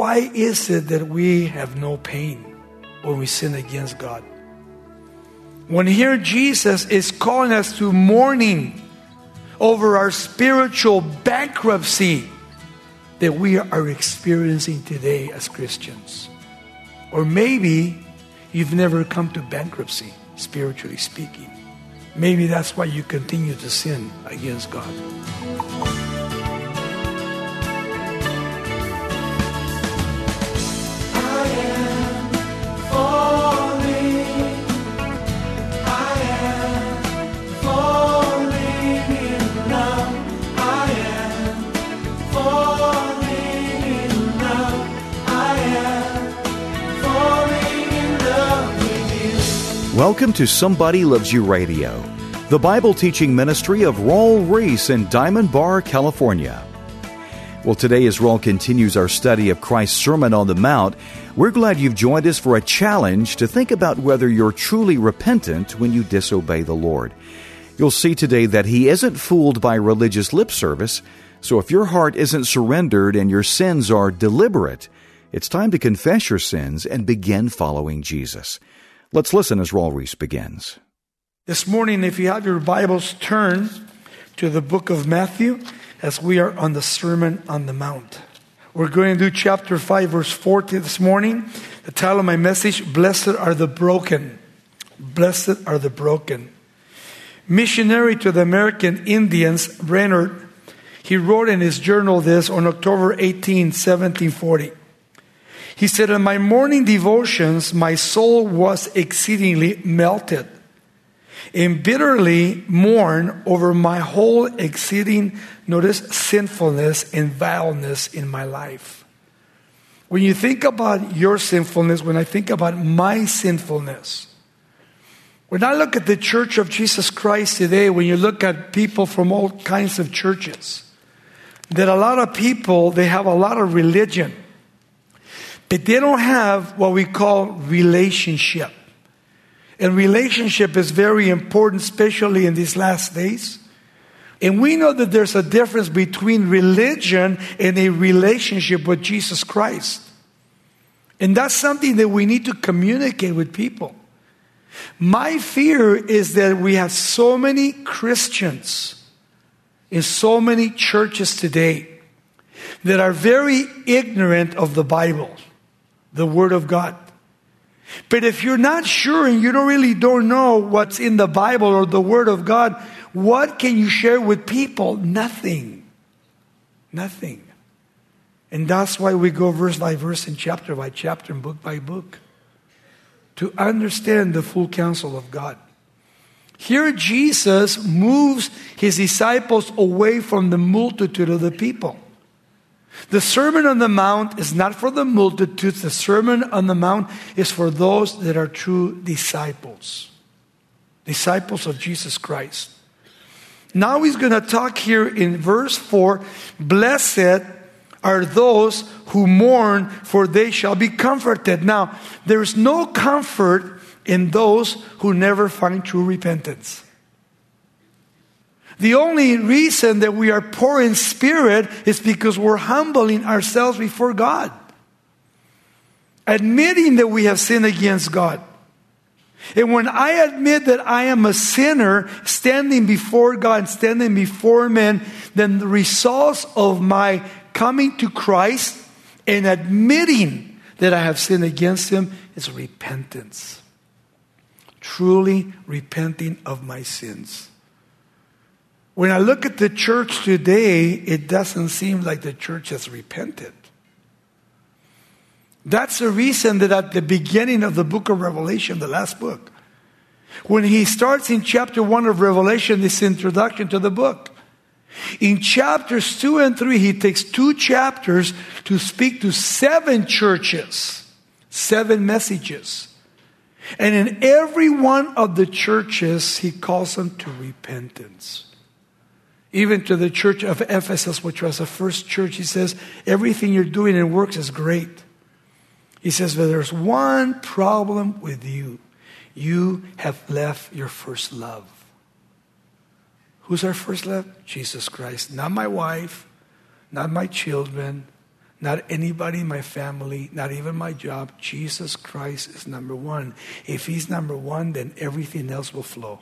Why is it that we have no pain when we sin against God? When here Jesus is calling us to mourning over our spiritual bankruptcy that we are experiencing today as Christians. Or maybe you've never come to bankruptcy, spiritually speaking. Maybe that's why you continue to sin against God. Welcome to Somebody Loves You Radio, the Bible teaching ministry of Raul Ries in Diamond Bar, California. Well, today, as Raul continues our study of Christ's Sermon on the Mount, we're glad you've joined us for a challenge to think about whether you're truly repentant when you disobey the Lord. You'll see today that He isn't fooled by religious lip service, so if your heart isn't surrendered and your sins are deliberate, it's time to confess your sins and begin following Jesus. Let's listen as Raul Ries begins. This morning, if you have your Bibles, turn to the book of Matthew as we are on the Sermon on the Mount. We're going to do chapter 5, verse 40 this morning. The title of my message Blessed are the Broken. Blessed are the Broken. Missionary to the American Indians, Brainerd, he wrote in his journal this on October 18, 1740. He said, In my morning devotions, my soul was exceedingly melted and bitterly mourned over my whole exceeding, notice, sinfulness and vileness in my life. When you think about your sinfulness, when I think about my sinfulness, when I look at the church of Jesus Christ today, when you look at people from all kinds of churches, that a lot of people, they have a lot of religion but they don't have what we call relationship. And relationship is very important, especially in these last days. And we know that there's a difference between religion and a relationship with Jesus Christ. And that's something that we need to communicate with people. My fear is that we have so many Christians in so many churches today that are very ignorant of the Bible the Word of God. But if you're not sure and you don't really don't know what's in the Bible or the Word of God, what can you share with people? Nothing. Nothing. And that's why we go verse by verse and chapter by chapter and book by book to understand the full counsel of God. Here, Jesus moves his disciples away from the multitude of the people. The Sermon on the Mount is not for the multitudes. The Sermon on the Mount is for those that are true disciples, disciples of Jesus Christ. Now he's going to talk here in verse 4 Blessed are those who mourn, for they shall be comforted. Now, there's no comfort in those who never find true repentance. The only reason that we are poor in spirit is because we're humbling ourselves before God, admitting that we have sinned against God. And when I admit that I am a sinner standing before God, standing before men, then the results of my coming to Christ and admitting that I have sinned against Him is repentance. Truly repenting of my sins. When I look at the church today, it doesn't seem like the church has repented. That's the reason that at the beginning of the book of Revelation, the last book, when he starts in chapter 1 of Revelation, this introduction to the book, in chapters 2 and 3, he takes two chapters to speak to seven churches, seven messages. And in every one of the churches, he calls them to repentance. Even to the church of Ephesus, which was the first church, he says, everything you're doing in works is great. He says, but there's one problem with you. You have left your first love. Who's our first love? Jesus Christ. Not my wife, not my children, Not anybody in my family, not even my job. Jesus Christ is number one. If He's number one, then everything else will flow.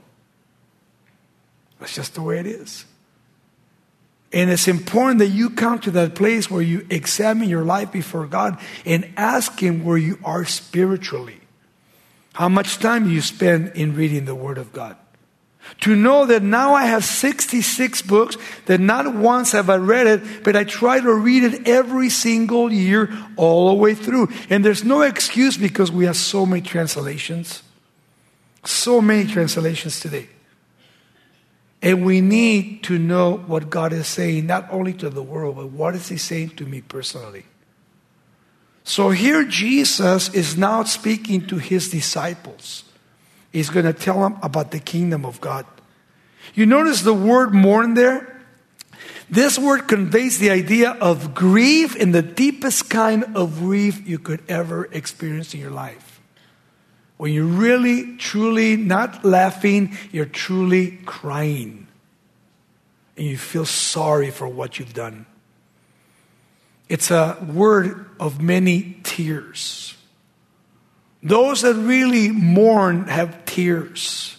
That's just the way it is. And it's important that you come to that place where you examine your life before God and ask Him where you are spiritually. How much time you spend in reading the Word of God? To know that now I have 66 books, that not once have I read it, but I try to read it every single year, all the way through. And there's no excuse because we have so many translations. So many translations today. And we need to know what God is saying, not only to the world, but what is He saying to me personally. So here Jesus is now speaking to His disciples. He's going to tell them about the kingdom of God. You notice the word mourn there? This word conveys the idea of grief in the deepest kind of grief you could ever experience in your life. When you're really, truly not laughing, you're truly crying. And you feel sorry for what you've done. It's a word of many tears. Those that really mourn have tears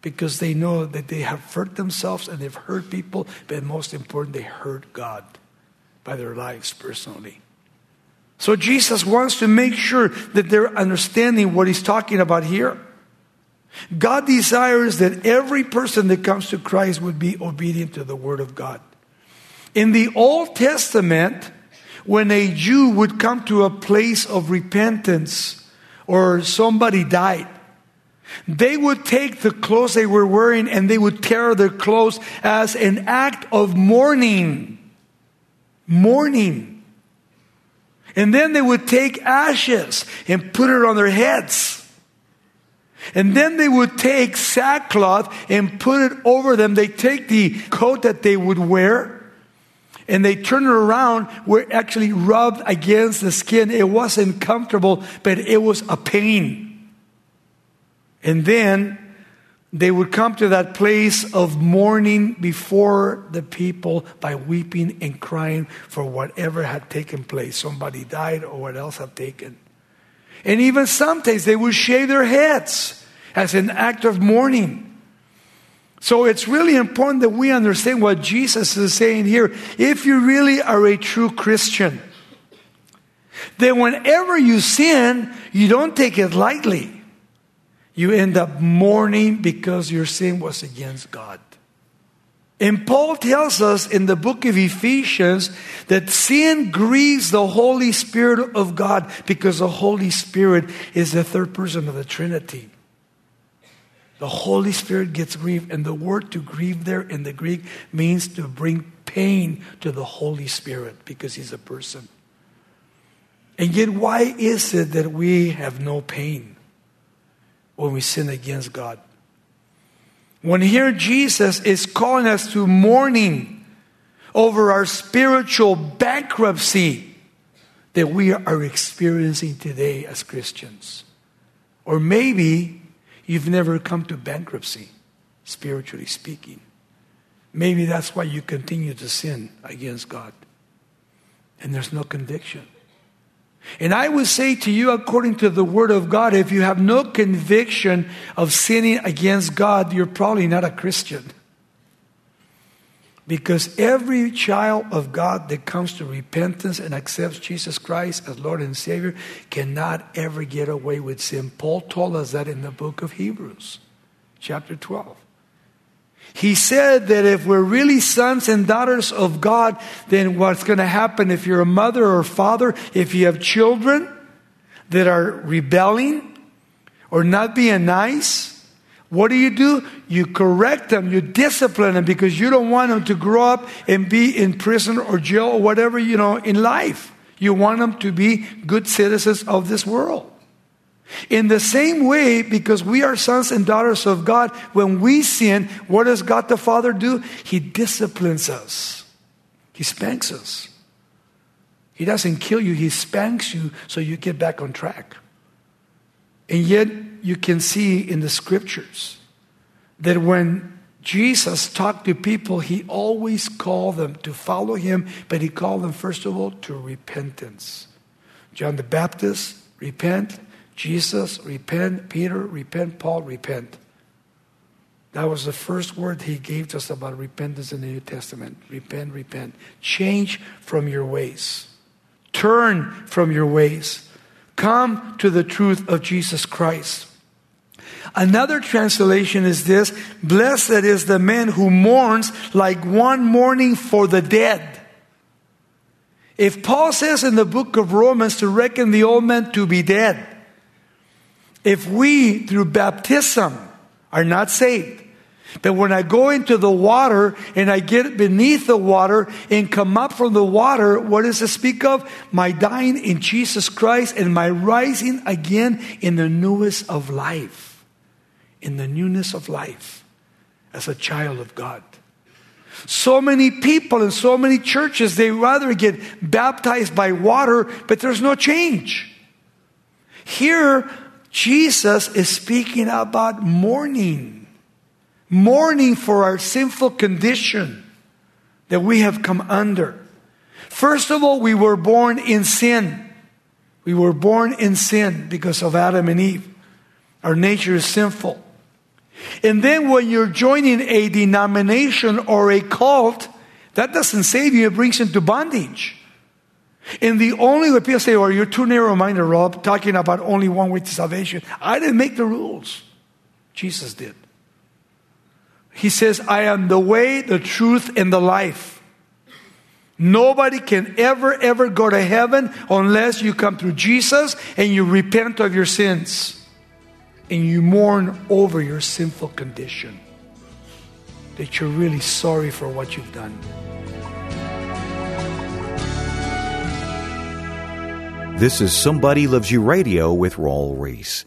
because they know that they have hurt themselves and they've hurt people, but most important, they hurt God by their lives personally. So Jesus wants to make sure that they're understanding what he's talking about here. God desires that every person that comes to Christ would be obedient to the Word of God. In the Old Testament, when a Jew would come to a place of repentance, or somebody died, they would take the clothes they were wearing and they would tear their clothes as an act of mourning. Mourning. And then they would take ashes and put it on their heads. And then they would take sackcloth and put it over them. They take the coat that they would wear and they turned it around where it actually rubbed against the skin. It wasn't comfortable, but it was a pain. And then they would come to that place of mourning before the people by weeping and crying for whatever had taken place. Somebody died or what else had taken. And even sometimes they would shave their heads as an act of mourning. So it's really important that we understand what Jesus is saying here. If you really are a true Christian, then whenever you sin, you don't take it lightly. You end up mourning because your sin was against God. And Paul tells us in the book of Ephesians that sin grieves the Holy Spirit of God because the Holy Spirit is the third person of the Trinity the Holy Spirit gets grieved. And the word to grieve there in the Greek means to bring pain to the Holy Spirit because he's a person. And yet, why is it that we have no pain when we sin against God? When here Jesus is calling us to mourning over our spiritual bankruptcy that we are experiencing today as Christians. Or maybe You've never come to bankruptcy, spiritually speaking. Maybe that's why you continue to sin against God. And there's no conviction. And I would say to you, according to the Word of God, if you have no conviction of sinning against God, you're probably not a Christian. Because every child of God that comes to repentance and accepts Jesus Christ as Lord and Savior cannot ever get away with sin. Paul told us that in the book of Hebrews, chapter 12. He said that if we're really sons and daughters of God, then what's going to happen if you're a mother or father, if you have children that are rebelling or not being nice, what do you do? You correct them, you discipline them because you don't want them to grow up and be in prison or jail or whatever, you know, in life. You want them to be good citizens of this world. In the same way, because we are sons and daughters of God, when we sin, what does God the Father do? He disciplines us, He spanks us. He doesn't kill you, He spanks you so you get back on track. And yet, you can see in the scriptures that when Jesus talked to people, he always called them to follow him, but he called them, first of all, to repentance. John the Baptist, repent. Jesus, repent. Peter, repent. Paul, repent. That was the first word he gave to us about repentance in the New Testament. Repent, repent. Change from your ways. Turn from your ways. Come to the truth of Jesus Christ. Another translation is this Blessed is the man who mourns like one mourning for the dead. If Paul says in the book of Romans to reckon the old man to be dead, if we, through baptism, are not saved, but when I go into the water and I get beneath the water and come up from the water, what does it speak of? My dying in Jesus Christ and my rising again in the newness of life in the newness of life as a child of God. So many people in so many churches, they rather get baptized by water, but there's no change. Here, Jesus is speaking about mourning, mourning for our sinful condition that we have come under. First of all, we were born in sin. We were born in sin because of Adam and Eve. Our nature is sinful. And then when you're joining a denomination or a cult, that doesn't save you, it brings you into bondage. And the only way people say, oh, you're too narrow minded, Raul, talking about only one way to salvation. I didn't make the rules, Jesus did. He says, I am the way, the truth, and the life. Nobody can ever, ever go to heaven unless you come through Jesus and you repent of your sins and you mourn over your sinful condition, that you're really sorry for what you've done. This is Somebody Loves You Radio with Raul Ries.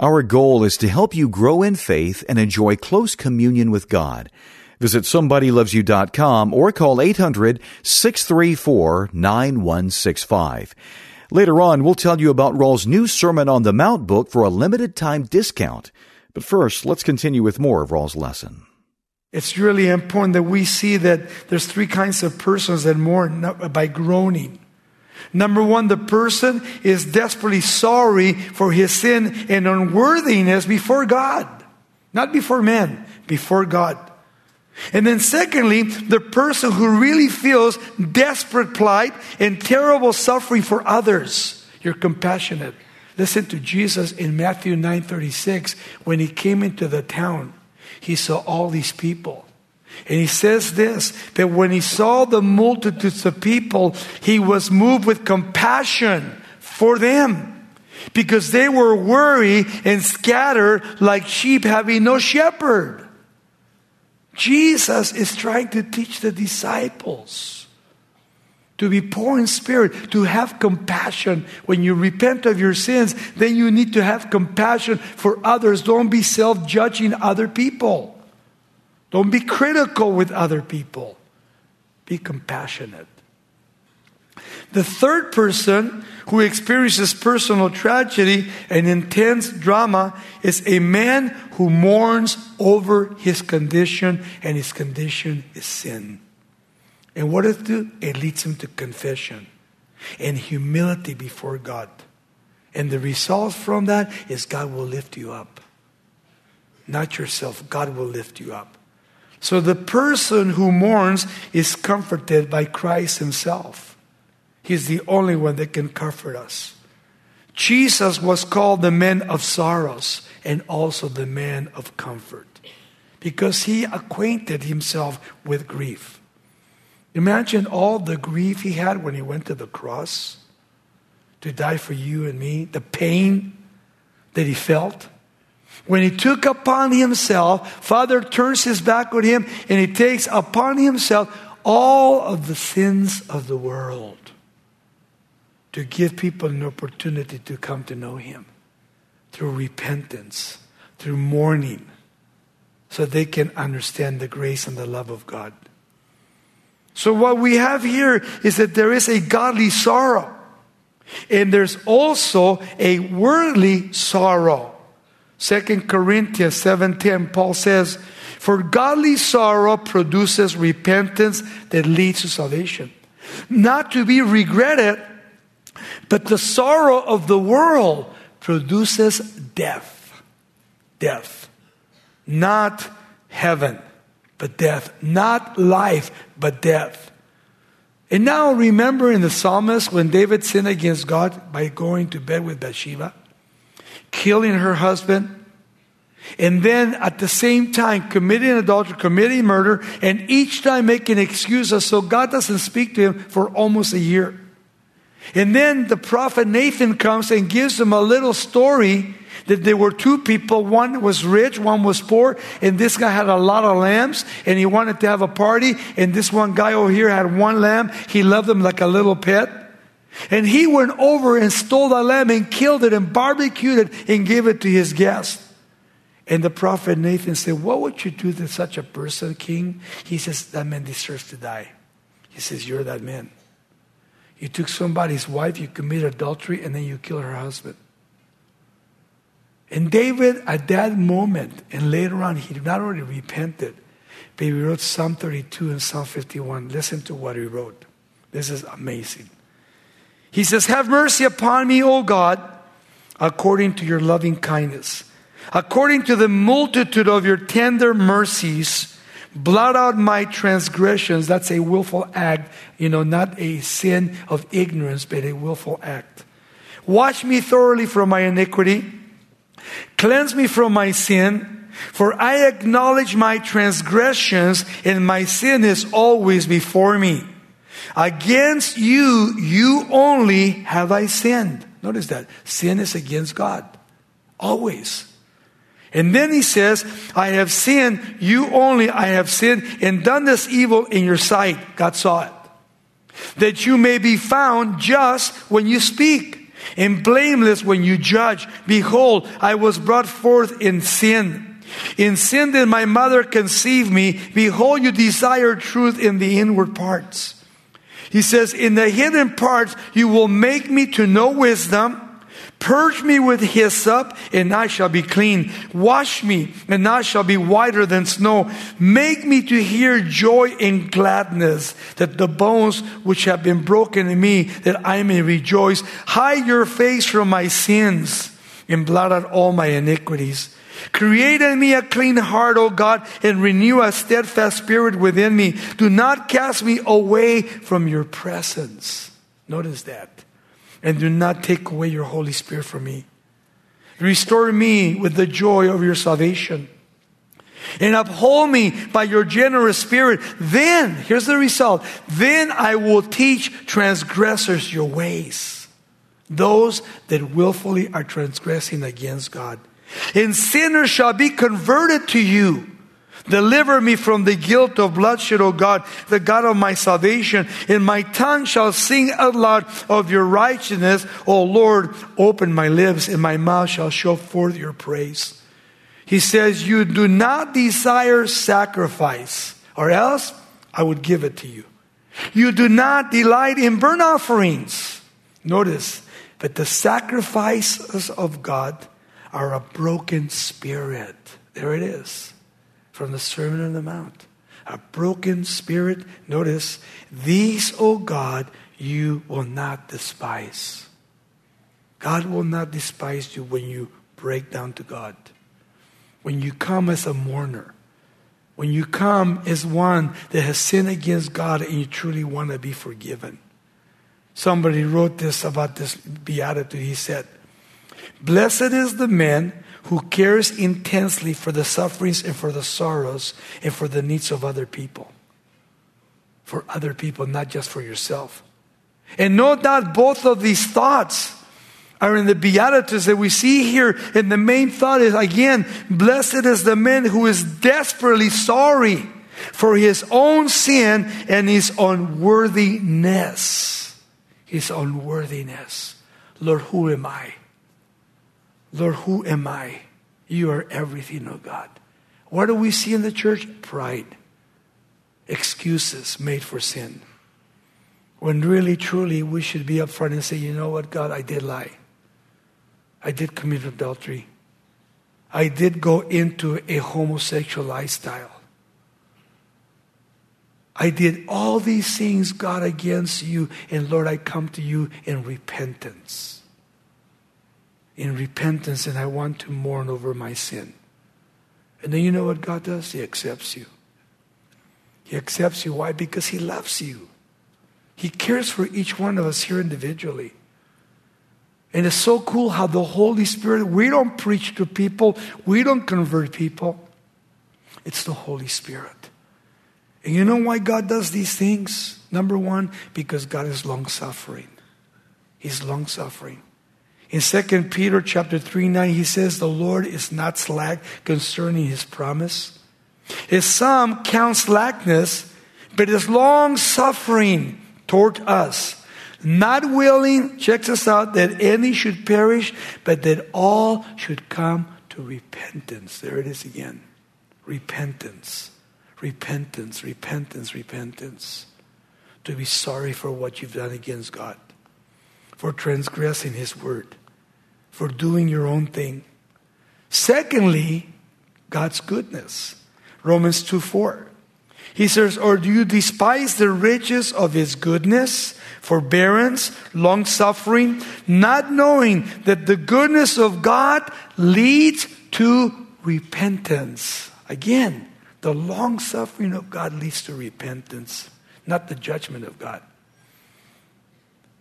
Our goal is to help you grow in faith and enjoy close communion with God. Visit somebodylovesyou.com or call 800 634 9165. Later on, we'll tell you about Raul's new Sermon on the Mount book for a limited time discount. But first, let's continue with more of Raul's lesson. It's really important that we see that there's three kinds of persons that mourn by groaning. Number one, the person is desperately sorry for his sin and unworthiness before God. Not before men, before God. And then, secondly, the person who really feels desperate plight and terrible suffering for others. You're compassionate. Listen to Jesus in Matthew 9:36 when he came into the town. He saw all these people. And he says this that when he saw the multitudes of people, he was moved with compassion for them because they were worried and scattered like sheep having no shepherd. Jesus is trying to teach the disciples to be poor in spirit, to have compassion. When you repent of your sins, then you need to have compassion for others. Don't be self judging other people, don't be critical with other people. Be compassionate. The third person who experiences personal tragedy and intense drama is a man who mourns over his condition, and his condition is sin. And what does it do? It leads him to confession and humility before God. And the result from that is God will lift you up. Not yourself, God will lift you up. So the person who mourns is comforted by Christ Himself. He's the only one that can comfort us. Jesus was called the man of sorrows and also the man of comfort because he acquainted himself with grief. Imagine all the grief he had when he went to the cross to die for you and me, the pain that he felt. When he took upon himself, Father turns his back on him and he takes upon himself all of the sins of the world to give people an opportunity to come to know Him through repentance, through mourning, so they can understand the grace and the love of God. So, what we have here is that there is a godly sorrow, and there's also a worldly sorrow. Second Corinthians 7:10 Paul says, For godly sorrow produces repentance that leads to salvation. Not to be regretted, but the sorrow of the world produces death. Death. Not heaven, but death. Not life, but death. And now remember in the psalmist when David sinned against God by going to bed with Bathsheba, killing her husband, and then at the same time committing adultery, committing murder, and each time making excuses so God doesn't speak to him for almost a year. And then the prophet Nathan comes and gives him a little story that there were two people. One was rich, one was poor, and this guy had a lot of lambs and he wanted to have a party. And this one guy over here had one lamb. He loved him like a little pet. And he went over and stole the lamb and killed it and barbecued it and gave it to his guest. And the prophet Nathan said, What would you do to such a person, king? He says, That man deserves to die. He says, You're that man. You took somebody's wife, you committed adultery, and then you killed her husband. And David, at that moment, and later on, he not only repented, but he wrote Psalm 32 and Psalm 51. Listen to what he wrote. This is amazing. He says, Have mercy upon me, O God, according to your loving kindness. According to the multitude of your tender mercies, blot out my transgressions. That's a willful act, you know, not a sin of ignorance, but a willful act. Wash me thoroughly from my iniquity Cleanse me from my sin, for I acknowledge my transgressions, and my sin is always before me. Against you, you only have I sinned. Notice that. Sin is against God. Always. And then he says, I have sinned, you only I have sinned, and done this evil in your sight. God saw it. That you may be found just when you speak and blameless when you judge. Behold, I was brought forth in sin. In sin did my mother conceive me. Behold, you desire truth in the inward parts. He says, In the hidden parts, you will make me to know wisdom. Purge me with hyssop, and I shall be clean. Wash me, and I shall be whiter than snow. Make me to hear joy and gladness, that the bones which have been broken in me, that I may rejoice. Hide your face from my sins, and blot out all my iniquities. Create in me a clean heart, O God, and renew a steadfast spirit within me. Do not cast me away from your presence. Notice that and do not take away your Holy Spirit from me. Restore me with the joy of your salvation. And uphold me by your generous spirit. Then, here's the result. Then I will teach transgressors your ways. Those that willfully are transgressing against God. And sinners shall be converted to you. Deliver me from the guilt of bloodshed, O God, the God of my salvation. And my tongue shall sing out loud of your righteousness. O Lord, open my lips, and my mouth shall show forth your praise. He says, You do not desire sacrifice, or else I would give it to you. You do not delight in burnt offerings. Notice, but the sacrifices of God are a broken spirit. There it is from the Sermon on the Mount. A broken spirit, notice, these, O God, you will not despise. God will not despise you when you break down to God. When you come as a mourner. When you come as one that has sinned against God and you truly want to be forgiven. Somebody wrote this about this beatitude. He said, Blessed is the man who cares intensely for the sufferings and for the sorrows and for the needs of other people. For other people, not just for yourself. And no doubt both of these thoughts are in the Beatitudes that we see here. And the main thought is again, blessed is the man who is desperately sorry for his own sin and his unworthiness. His unworthiness. Lord, who am I? Lord, who am I? You are everything, oh God. What do we see in the church? Pride. Excuses made for sin. When really, truly, we should be upfront and say, you know what, God, I did lie. I did commit adultery. I did go into a homosexual lifestyle. I did all these things, God, against you, and Lord, I come to you in repentance. In repentance, and I want to mourn over my sin. And then you know what God does? He accepts you. He accepts you. Why? Because He loves you. He cares for each one of us here individually. And it's so cool how the Holy Spirit, we don't preach to people, we don't convert people. It's the Holy Spirit. And you know why God does these things? Number one, because God is long suffering. He's long suffering. In 2 Peter chapter 3 9, he says, The Lord is not slack concerning his promise. His some count slackness, but is long suffering toward us, not willing, checks us out, that any should perish, but that all should come to repentance. There it is again. Repentance, repentance, repentance, repentance. To be sorry for what you've done against God, for transgressing His word, for doing your own thing. Secondly, God's goodness. Romans 2 4. He says, Or do you despise the riches of his goodness, forbearance, long suffering, not knowing that the goodness of God leads to repentance? Again, the long suffering of God leads to repentance, not the judgment of God.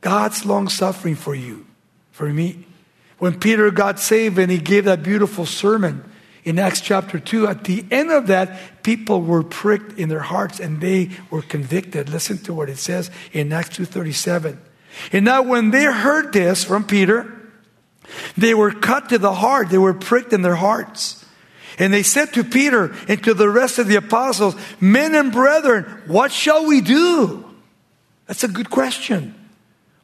God's long suffering for you, for me. When Peter got saved and he gave that beautiful sermon, in Acts chapter 2, at the end of that, people were pricked in their hearts and they were convicted. Listen to what it says in Acts 2.37. And now when they heard this from Peter, they were cut to the heart. They were pricked in their hearts. And they said to Peter and to the rest of the apostles, Men and brethren, what shall we do? That's a good question.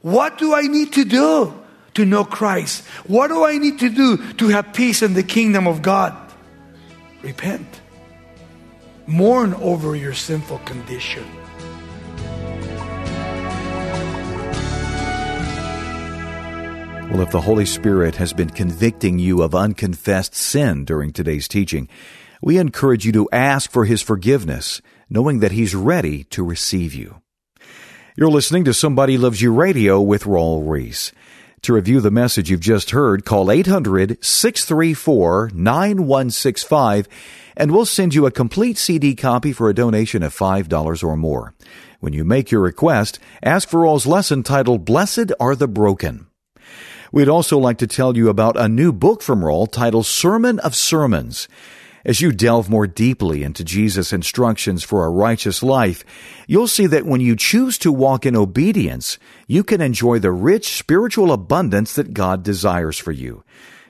What do I need to do to know Christ? What do I need to do to have peace in the kingdom of God? Repent. Mourn over your sinful condition. Well, if the Holy Spirit has been convicting you of unconfessed sin during today's teaching, we encourage you to ask for His forgiveness, knowing that He's ready to receive you. You're listening to Somebody Loves You Radio with Raul Ries. To review the message you've just heard, call 800 634 9165 and we'll send you a complete CD copy for a donation of $5 or more. When you make your request, ask for Raul's lesson titled Blessed Are the Broken. We'd also like to tell you about a new book from Raul titled Sermon of Sermons. As you delve more deeply into Jesus' instructions for a righteous life, you'll see that when you choose to walk in obedience, you can enjoy the rich spiritual abundance that God desires for you.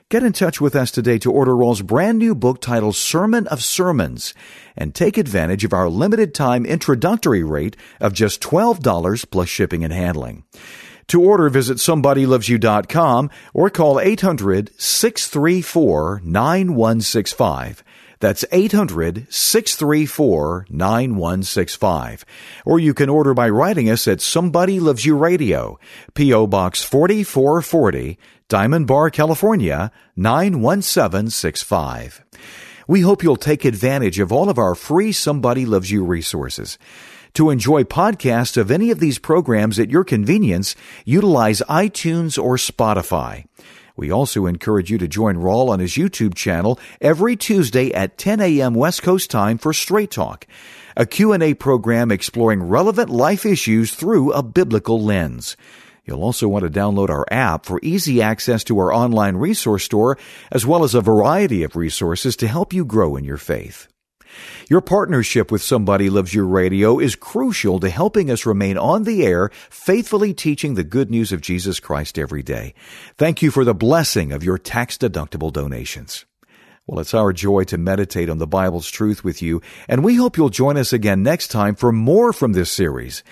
Get in touch with us today to order Raul's brand new book titled Sermon of Sermons and take advantage of our limited time introductory rate of just $12 plus shipping and handling. To order, visit somebodylovesyou.com or call 800 634 9165. That's 800 634 9165. Or you can order by writing us at Somebody Loves You Radio, P.O. Box 4440, Diamond Bar, California 91765. We hope you'll take advantage of all of our free Somebody Loves You resources. To enjoy podcasts of any of these programs at your convenience, utilize iTunes or Spotify. We also encourage you to join Raul on his YouTube channel every Tuesday at 10 a.m. West Coast time for Straight Talk, a Q&A program exploring relevant life issues through a biblical lens. You'll also want to download our app for easy access to our online resource store, as well as a variety of resources to help you grow in your faith. Your partnership with Somebody Loves You Radio is crucial to helping us remain on the air, faithfully teaching the good news of Jesus Christ every day. Thank you for the blessing of your tax deductible donations. Well, it's our joy to meditate on the Bible's truth with you, and we hope you'll join us again next time for more from this series.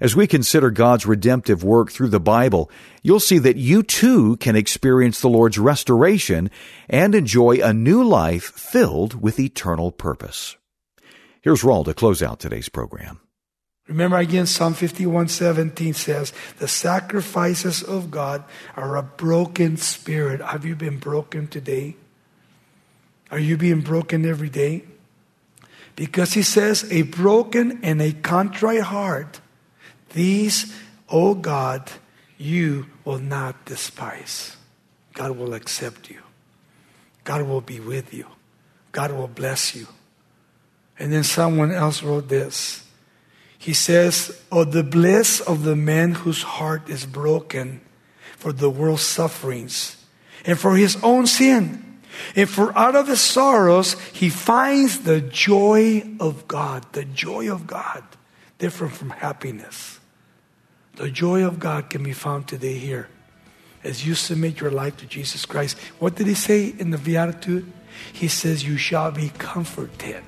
As we consider God's redemptive work through the Bible, you'll see that you too can experience the Lord's restoration and enjoy a new life filled with eternal purpose. Here's Raul to close out today's program. Remember again, Psalm 51:17 says, "The sacrifices of God are a broken spirit." Have you been broken today? Are you being broken every day? Because he says, a broken and a contrite heart, these, O God, you will not despise. God will accept you. God will be with you. God will bless you. And then someone else wrote this. He says, Oh, the bliss of the man whose heart is broken for the world's sufferings and for his own sin. And for out of his sorrows, he finds the joy of God. The joy of God, different from happiness. The joy of God can be found today here as you submit your life to Jesus Christ. What did he say in the Beatitude? He says, You shall be comforted.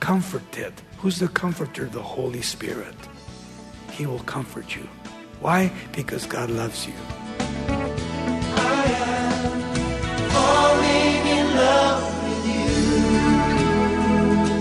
Comforted. Who's the comforter? The Holy Spirit. He will comfort you. Why? Because God loves you.